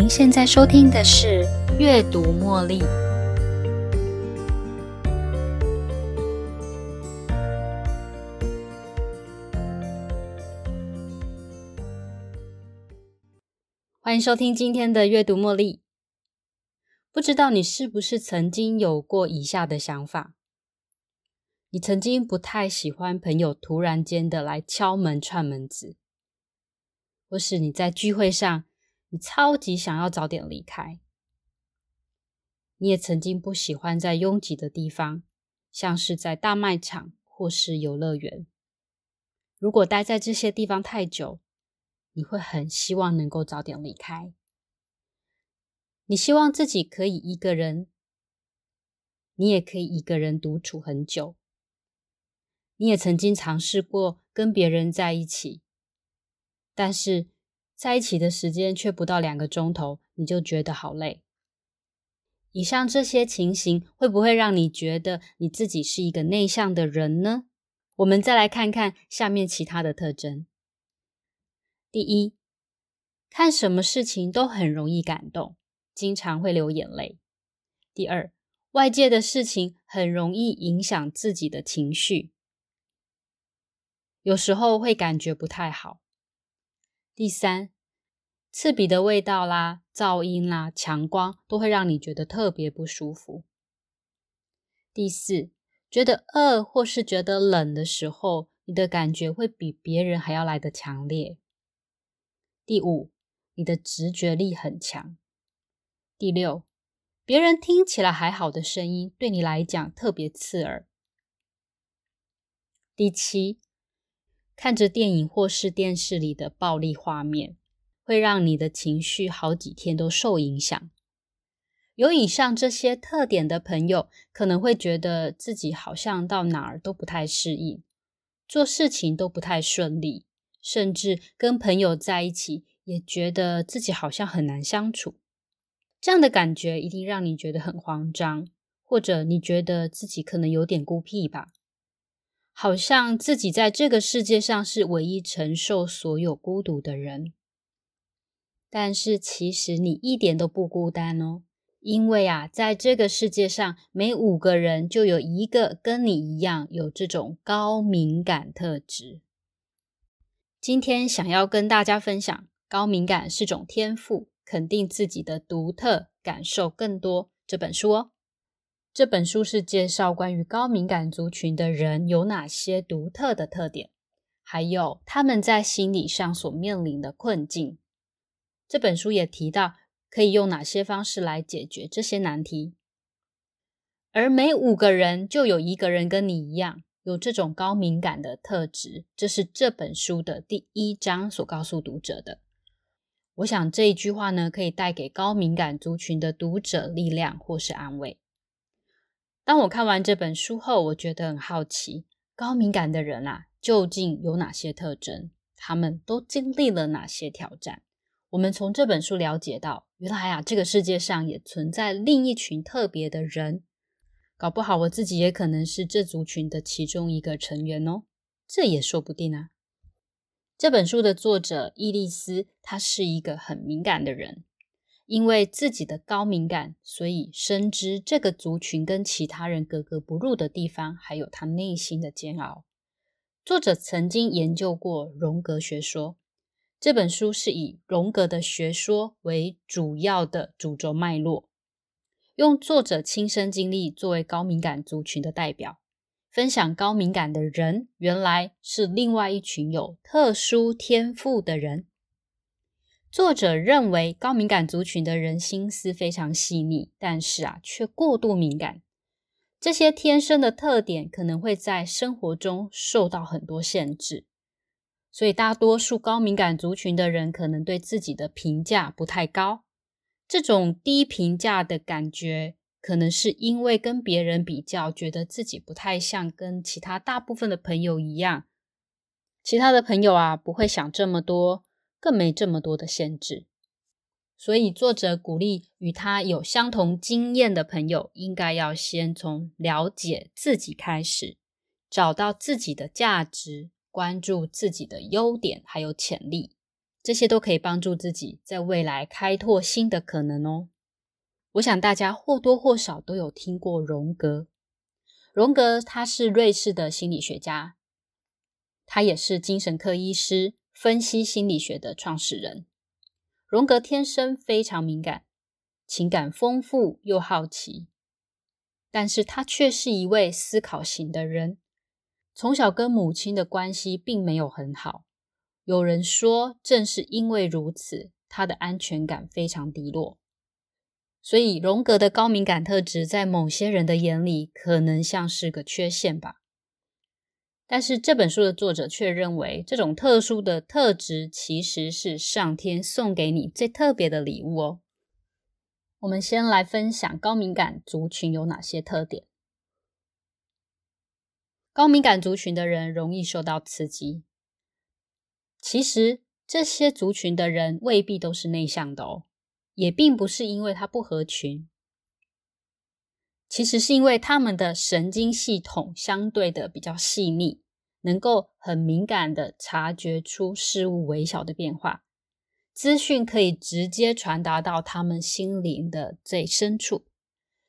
您现在收听的是《阅读茉莉》，欢迎收听今天的《阅读茉莉》。不知道你是不是曾经有过以下的想法？你曾经不太喜欢朋友突然间的来敲门串门子，或是你在聚会上。你超级想要早点离开。你也曾经不喜欢在拥挤的地方，像是在大卖场或是游乐园。如果待在这些地方太久，你会很希望能够早点离开。你希望自己可以一个人，你也可以一个人独处很久。你也曾经尝试过跟别人在一起，但是。在一起的时间却不到两个钟头，你就觉得好累。以上这些情形会不会让你觉得你自己是一个内向的人呢？我们再来看看下面其他的特征。第一，看什么事情都很容易感动，经常会流眼泪。第二，外界的事情很容易影响自己的情绪，有时候会感觉不太好。第三，刺鼻的味道啦、噪音啦、强光都会让你觉得特别不舒服。第四，觉得饿或是觉得冷的时候，你的感觉会比别人还要来得强烈。第五，你的直觉力很强。第六，别人听起来还好的声音，对你来讲特别刺耳。第七。看着电影或是电视里的暴力画面，会让你的情绪好几天都受影响。有以上这些特点的朋友，可能会觉得自己好像到哪儿都不太适应，做事情都不太顺利，甚至跟朋友在一起也觉得自己好像很难相处。这样的感觉一定让你觉得很慌张，或者你觉得自己可能有点孤僻吧。好像自己在这个世界上是唯一承受所有孤独的人，但是其实你一点都不孤单哦，因为啊，在这个世界上，每五个人就有一个跟你一样有这种高敏感特质。今天想要跟大家分享，高敏感是种天赋，肯定自己的独特感受更多这本书哦。这本书是介绍关于高敏感族群的人有哪些独特的特点，还有他们在心理上所面临的困境。这本书也提到可以用哪些方式来解决这些难题。而每五个人就有一个人跟你一样有这种高敏感的特质，这是这本书的第一章所告诉读者的。我想这一句话呢，可以带给高敏感族群的读者力量或是安慰。当我看完这本书后，我觉得很好奇，高敏感的人啊，究竟有哪些特征？他们都经历了哪些挑战？我们从这本书了解到，原来啊，这个世界上也存在另一群特别的人，搞不好我自己也可能是这族群的其中一个成员哦，这也说不定啊。这本书的作者伊丽丝，她是一个很敏感的人。因为自己的高敏感，所以深知这个族群跟其他人格格不入的地方，还有他内心的煎熬。作者曾经研究过荣格学说，这本书是以荣格的学说为主要的主轴脉络，用作者亲身经历作为高敏感族群的代表，分享高敏感的人原来是另外一群有特殊天赋的人。作者认为，高敏感族群的人心思非常细腻，但是啊，却过度敏感。这些天生的特点可能会在生活中受到很多限制，所以大多数高敏感族群的人可能对自己的评价不太高。这种低评价的感觉，可能是因为跟别人比较，觉得自己不太像跟其他大部分的朋友一样。其他的朋友啊，不会想这么多。更没这么多的限制，所以作者鼓励与他有相同经验的朋友，应该要先从了解自己开始，找到自己的价值，关注自己的优点还有潜力，这些都可以帮助自己在未来开拓新的可能哦。我想大家或多或少都有听过荣格。荣格他是瑞士的心理学家，他也是精神科医师，分析心理学的创始人。荣格天生非常敏感，情感丰富又好奇，但是他却是一位思考型的人。从小跟母亲的关系并没有很好，有人说正是因为如此，他的安全感非常低落。所以，荣格的高敏感特质在某些人的眼里可能像是个缺陷吧。但是这本书的作者却认为，这种特殊的特质其实是上天送给你最特别的礼物哦。我们先来分享高敏感族群有哪些特点。高敏感族群的人容易受到刺激。其实，这些族群的人未必都是内向的哦。也并不是因为他不合群，其实是因为他们的神经系统相对的比较细腻，能够很敏感的察觉出事物微小的变化，资讯可以直接传达到他们心灵的最深处。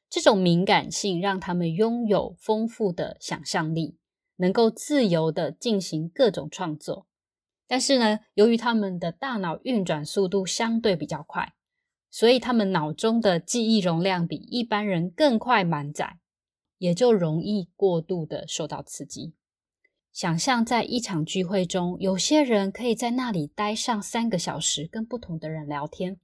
这种敏感性让他们拥有丰富的想象力，能够自由的进行各种创作。但是呢，由于他们的大脑运转速度相对比较快。所以，他们脑中的记忆容量比一般人更快满载，也就容易过度的受到刺激。想象在一场聚会中，有些人可以在那里待上三个小时，跟不同的人聊天，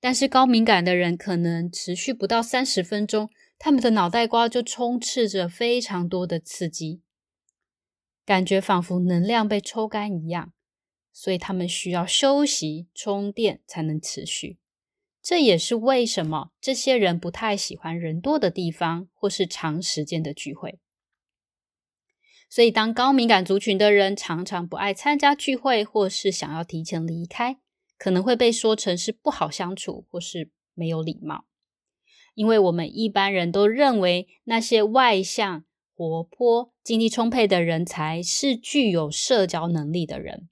但是高敏感的人可能持续不到三十分钟，他们的脑袋瓜就充斥着非常多的刺激，感觉仿佛能量被抽干一样，所以他们需要休息充电才能持续。这也是为什么这些人不太喜欢人多的地方，或是长时间的聚会。所以，当高敏感族群的人常常不爱参加聚会，或是想要提前离开，可能会被说成是不好相处，或是没有礼貌。因为我们一般人都认为那些外向、活泼、精力充沛的人才是具有社交能力的人。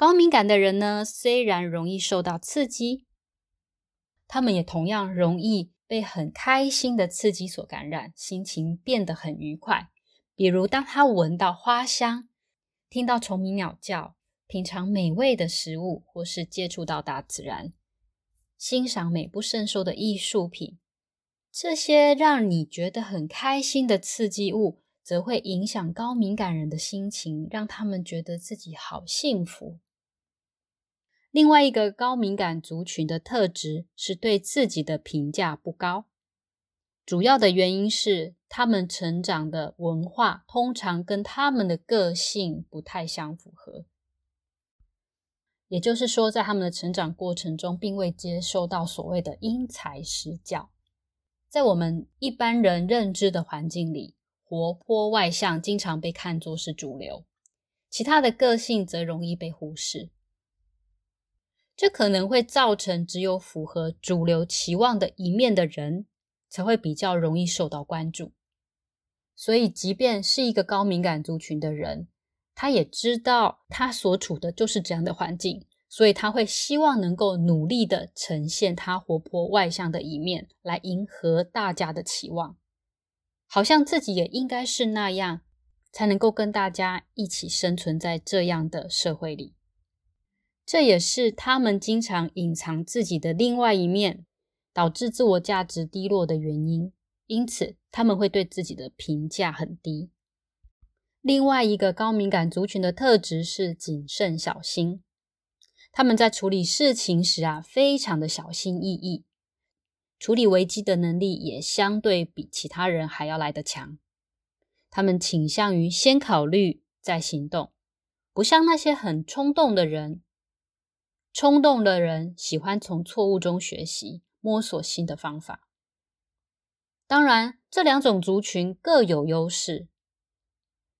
高敏感的人呢，虽然容易受到刺激，他们也同样容易被很开心的刺激所感染，心情变得很愉快。比如，当他闻到花香，听到虫鸣鸟叫，品尝美味的食物，或是接触到大自然，欣赏美不胜收的艺术品，这些让你觉得很开心的刺激物，则会影响高敏感人的心情，让他们觉得自己好幸福。另外一个高敏感族群的特质是对自己的评价不高，主要的原因是他们成长的文化通常跟他们的个性不太相符合，也就是说，在他们的成长过程中，并未接受到所谓的因材施教。在我们一般人认知的环境里，活泼外向经常被看作是主流，其他的个性则容易被忽视。这可能会造成只有符合主流期望的一面的人才会比较容易受到关注。所以，即便是一个高敏感族群的人，他也知道他所处的就是这样的环境，所以他会希望能够努力的呈现他活泼外向的一面，来迎合大家的期望，好像自己也应该是那样，才能够跟大家一起生存在这样的社会里。这也是他们经常隐藏自己的另外一面，导致自我价值低落的原因。因此，他们会对自己的评价很低。另外一个高敏感族群的特质是谨慎小心，他们在处理事情时啊，非常的小心翼翼，处理危机的能力也相对比其他人还要来得强。他们倾向于先考虑再行动，不像那些很冲动的人。冲动的人喜欢从错误中学习，摸索新的方法。当然，这两种族群各有优势。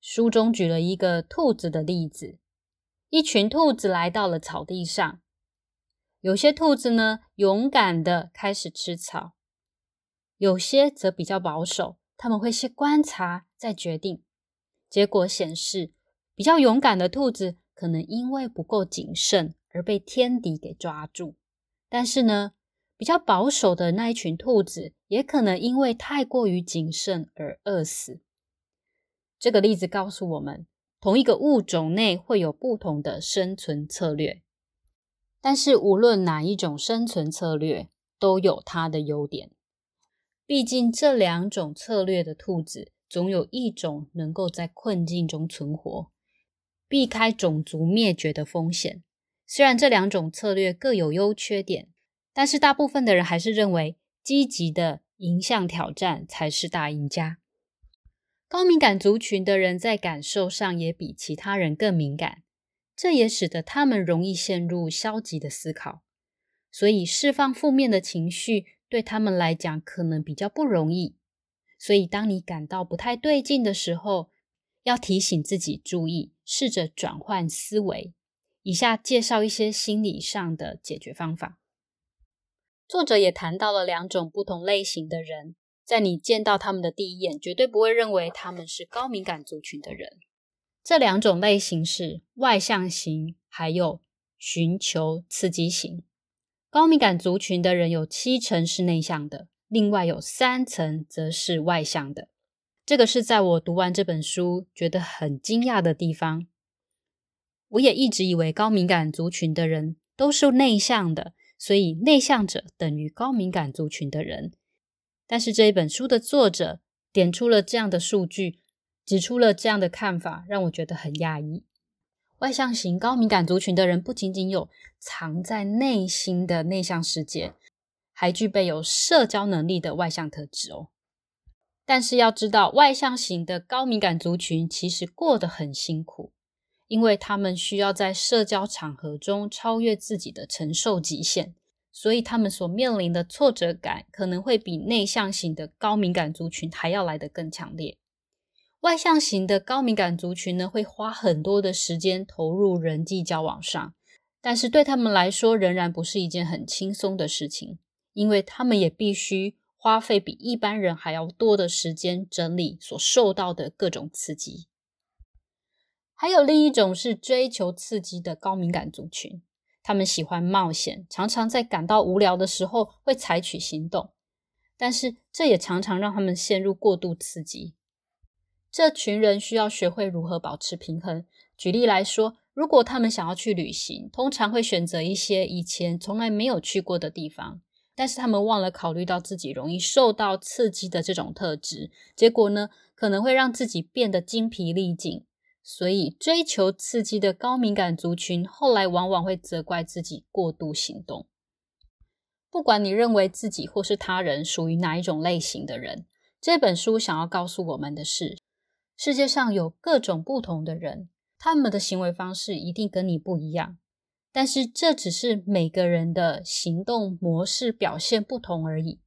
书中举了一个兔子的例子：一群兔子来到了草地上，有些兔子呢勇敢的开始吃草，有些则比较保守，他们会先观察再决定。结果显示，比较勇敢的兔子。可能因为不够谨慎而被天敌给抓住，但是呢，比较保守的那一群兔子也可能因为太过于谨慎而饿死。这个例子告诉我们，同一个物种内会有不同的生存策略，但是无论哪一种生存策略都有它的优点。毕竟这两种策略的兔子，总有一种能够在困境中存活。避开种族灭绝的风险。虽然这两种策略各有优缺点，但是大部分的人还是认为积极的迎向挑战才是大赢家。高敏感族群的人在感受上也比其他人更敏感，这也使得他们容易陷入消极的思考，所以释放负面的情绪对他们来讲可能比较不容易。所以，当你感到不太对劲的时候，要提醒自己注意。试着转换思维。以下介绍一些心理上的解决方法。作者也谈到了两种不同类型的人，在你见到他们的第一眼，绝对不会认为他们是高敏感族群的人。这两种类型是外向型，还有寻求刺激型。高敏感族群的人有七成是内向的，另外有三成则是外向的。这个是在我读完这本书觉得很惊讶的地方。我也一直以为高敏感族群的人都是内向的，所以内向者等于高敏感族群的人。但是这一本书的作者点出了这样的数据，指出了这样的看法，让我觉得很讶异。外向型高敏感族群的人不仅仅有藏在内心的内向世界，还具备有社交能力的外向特质哦。但是要知道，外向型的高敏感族群其实过得很辛苦，因为他们需要在社交场合中超越自己的承受极限，所以他们所面临的挫折感可能会比内向型的高敏感族群还要来得更强烈。外向型的高敏感族群呢，会花很多的时间投入人际交往上，但是对他们来说，仍然不是一件很轻松的事情，因为他们也必须。花费比一般人还要多的时间整理所受到的各种刺激，还有另一种是追求刺激的高敏感族群，他们喜欢冒险，常常在感到无聊的时候会采取行动，但是这也常常让他们陷入过度刺激。这群人需要学会如何保持平衡。举例来说，如果他们想要去旅行，通常会选择一些以前从来没有去过的地方。但是他们忘了考虑到自己容易受到刺激的这种特质，结果呢，可能会让自己变得精疲力尽。所以，追求刺激的高敏感族群后来往往会责怪自己过度行动。不管你认为自己或是他人属于哪一种类型的人，这本书想要告诉我们的是：世界上有各种不同的人，他们的行为方式一定跟你不一样。但是这只是每个人的行动模式表现不同而已。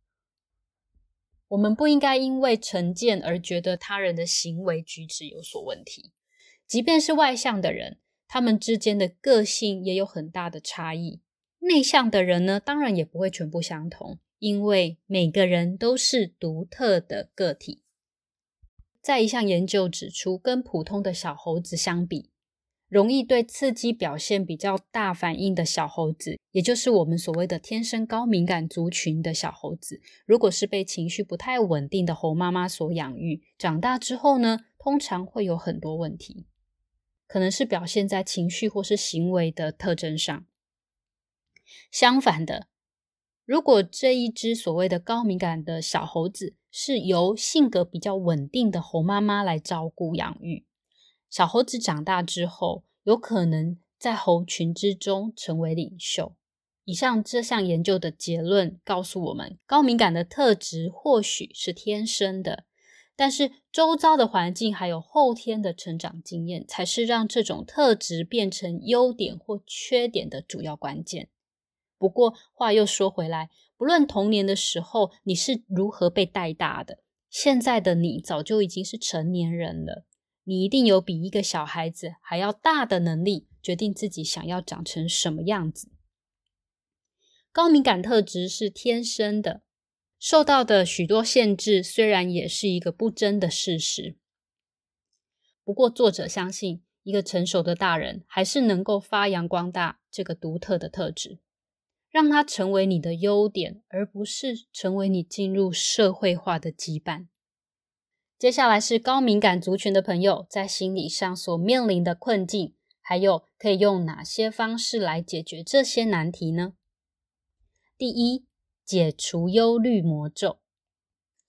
我们不应该因为成见而觉得他人的行为举止有所问题。即便是外向的人，他们之间的个性也有很大的差异。内向的人呢，当然也不会全部相同，因为每个人都是独特的个体。在一项研究指出，跟普通的小猴子相比。容易对刺激表现比较大反应的小猴子，也就是我们所谓的天生高敏感族群的小猴子，如果是被情绪不太稳定的猴妈妈所养育，长大之后呢，通常会有很多问题，可能是表现在情绪或是行为的特征上。相反的，如果这一只所谓的高敏感的小猴子是由性格比较稳定的猴妈妈来照顾养育。小猴子长大之后，有可能在猴群之中成为领袖。以上这项研究的结论告诉我们，高敏感的特质或许是天生的，但是周遭的环境还有后天的成长经验，才是让这种特质变成优点或缺点的主要关键。不过话又说回来，不论童年的时候你是如何被带大的，现在的你早就已经是成年人了。你一定有比一个小孩子还要大的能力，决定自己想要长成什么样子。高敏感特质是天生的，受到的许多限制虽然也是一个不争的事实。不过，作者相信一个成熟的大人还是能够发扬光大这个独特的特质，让它成为你的优点，而不是成为你进入社会化的羁绊。接下来是高敏感族群的朋友在心理上所面临的困境，还有可以用哪些方式来解决这些难题呢？第一，解除忧虑魔咒。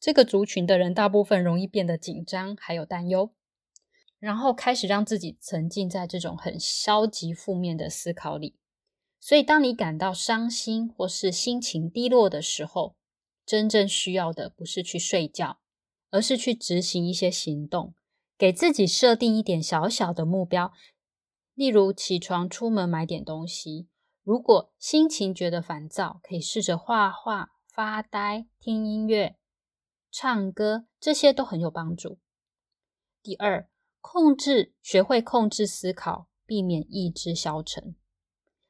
这个族群的人大部分容易变得紧张，还有担忧。然后开始让自己沉浸在这种很消极、负面的思考里。所以，当你感到伤心或是心情低落的时候，真正需要的不是去睡觉，而是去执行一些行动，给自己设定一点小小的目标，例如起床、出门买点东西。如果心情觉得烦躁，可以试着画画、发呆、听音乐、唱歌，这些都很有帮助。第二。控制，学会控制思考，避免意志消沉。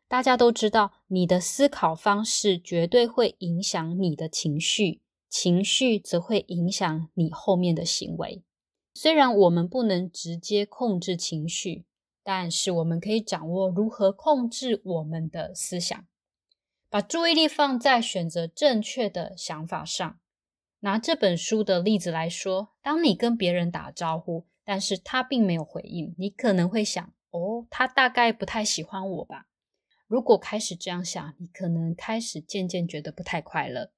大家都知道，你的思考方式绝对会影响你的情绪，情绪则会影响你后面的行为。虽然我们不能直接控制情绪，但是我们可以掌握如何控制我们的思想，把注意力放在选择正确的想法上。拿这本书的例子来说，当你跟别人打招呼。但是他并没有回应，你可能会想，哦，他大概不太喜欢我吧。如果开始这样想，你可能开始渐渐觉得不太快乐。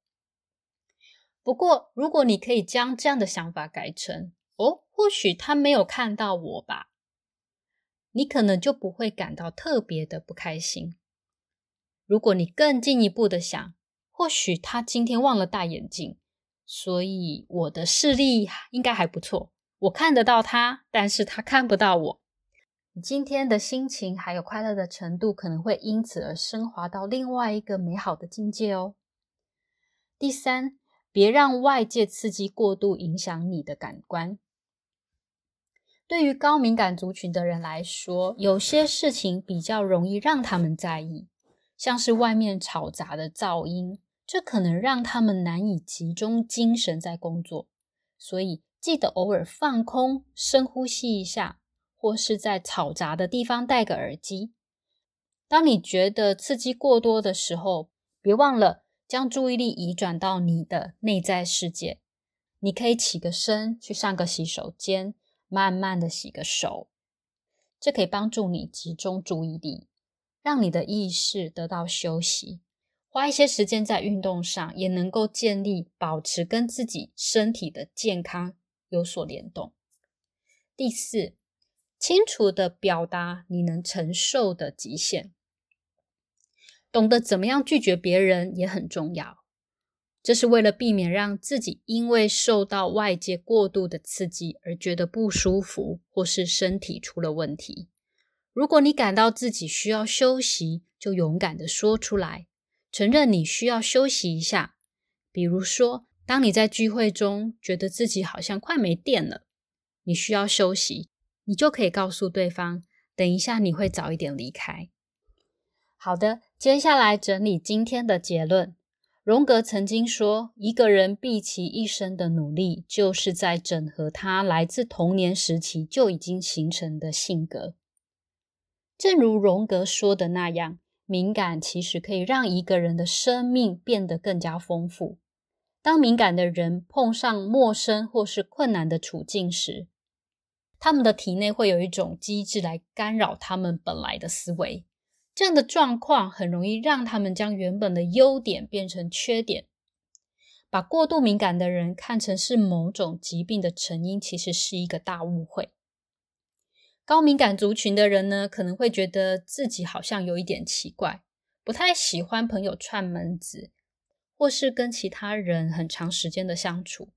不过，如果你可以将这样的想法改成，哦，或许他没有看到我吧，你可能就不会感到特别的不开心。如果你更进一步的想，或许他今天忘了戴眼镜，所以我的视力应该还不错。我看得到他，但是他看不到我。你今天的心情还有快乐的程度，可能会因此而升华到另外一个美好的境界哦。第三，别让外界刺激过度影响你的感官。对于高敏感族群的人来说，有些事情比较容易让他们在意，像是外面吵杂的噪音，这可能让他们难以集中精神在工作，所以。记得偶尔放空，深呼吸一下，或是在嘈杂的地方戴个耳机。当你觉得刺激过多的时候，别忘了将注意力移转到你的内在世界。你可以起个身，去上个洗手间，慢慢的洗个手，这可以帮助你集中注意力，让你的意识得到休息。花一些时间在运动上，也能够建立、保持跟自己身体的健康。有所联动。第四，清楚的表达你能承受的极限，懂得怎么样拒绝别人也很重要。这是为了避免让自己因为受到外界过度的刺激而觉得不舒服，或是身体出了问题。如果你感到自己需要休息，就勇敢的说出来，承认你需要休息一下。比如说。当你在聚会中觉得自己好像快没电了，你需要休息，你就可以告诉对方，等一下你会早一点离开。好的，接下来整理今天的结论。荣格曾经说，一个人毕其一生的努力，就是在整合他来自童年时期就已经形成的性格。正如荣格说的那样，敏感其实可以让一个人的生命变得更加丰富。当敏感的人碰上陌生或是困难的处境时，他们的体内会有一种机制来干扰他们本来的思维。这样的状况很容易让他们将原本的优点变成缺点。把过度敏感的人看成是某种疾病的成因，其实是一个大误会。高敏感族群的人呢，可能会觉得自己好像有一点奇怪，不太喜欢朋友串门子。或是跟其他人很长时间的相处，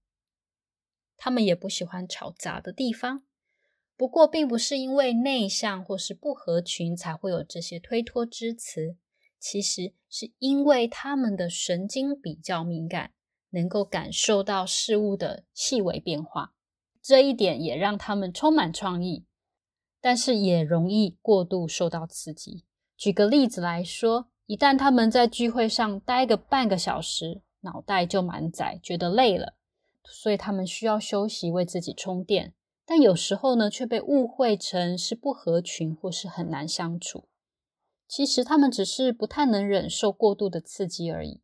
他们也不喜欢吵杂的地方。不过，并不是因为内向或是不合群才会有这些推脱之词，其实是因为他们的神经比较敏感，能够感受到事物的细微变化。这一点也让他们充满创意，但是也容易过度受到刺激。举个例子来说。一旦他们在聚会上待个半个小时，脑袋就满载，觉得累了，所以他们需要休息，为自己充电。但有时候呢却被误会成是不合群或是很难相处。其实他们只是不太能忍受过度的刺激而已。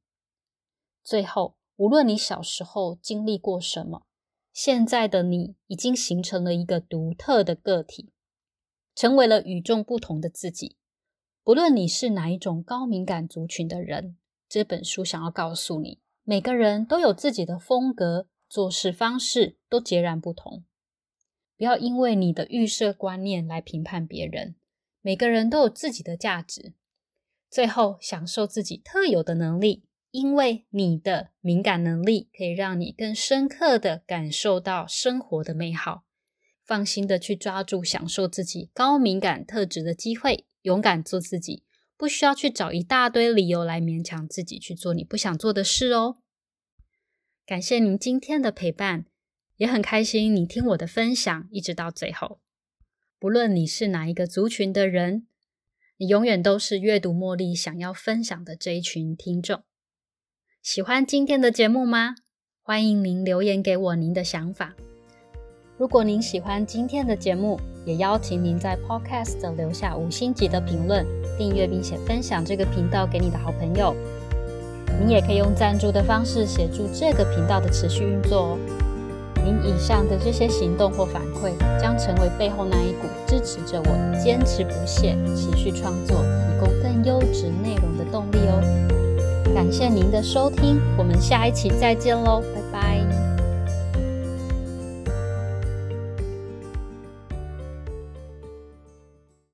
最后，无论你小时候经历过什么，现在的你已经形成了一个独特的个体，成为了与众不同的自己。不论你是哪一种高敏感族群的人，这本书想要告诉你，每个人都有自己的风格，做事方式都截然不同。不要因为你的预设观念来评判别人。每个人都有自己的价值。最后，享受自己特有的能力，因为你的敏感能力可以让你更深刻的感受到生活的美好。放心的去抓住享受自己高敏感特质的机会，勇敢做自己，不需要去找一大堆理由来勉强自己去做你不想做的事哦。感谢您今天的陪伴，也很开心你听我的分享一直到最后。不论你是哪一个族群的人，你永远都是阅读茉莉想要分享的这一群听众。喜欢今天的节目吗？欢迎您留言给我您的想法。如果您喜欢今天的节目，也邀请您在 Podcast 留下五星级的评论、订阅，并且分享这个频道给你的好朋友。您也可以用赞助的方式协助这个频道的持续运作哦。您以上的这些行动或反馈，将成为背后那一股支持着我坚持不懈、持续创作、提供更优质内容的动力哦。感谢您的收听，我们下一期再见喽，拜拜。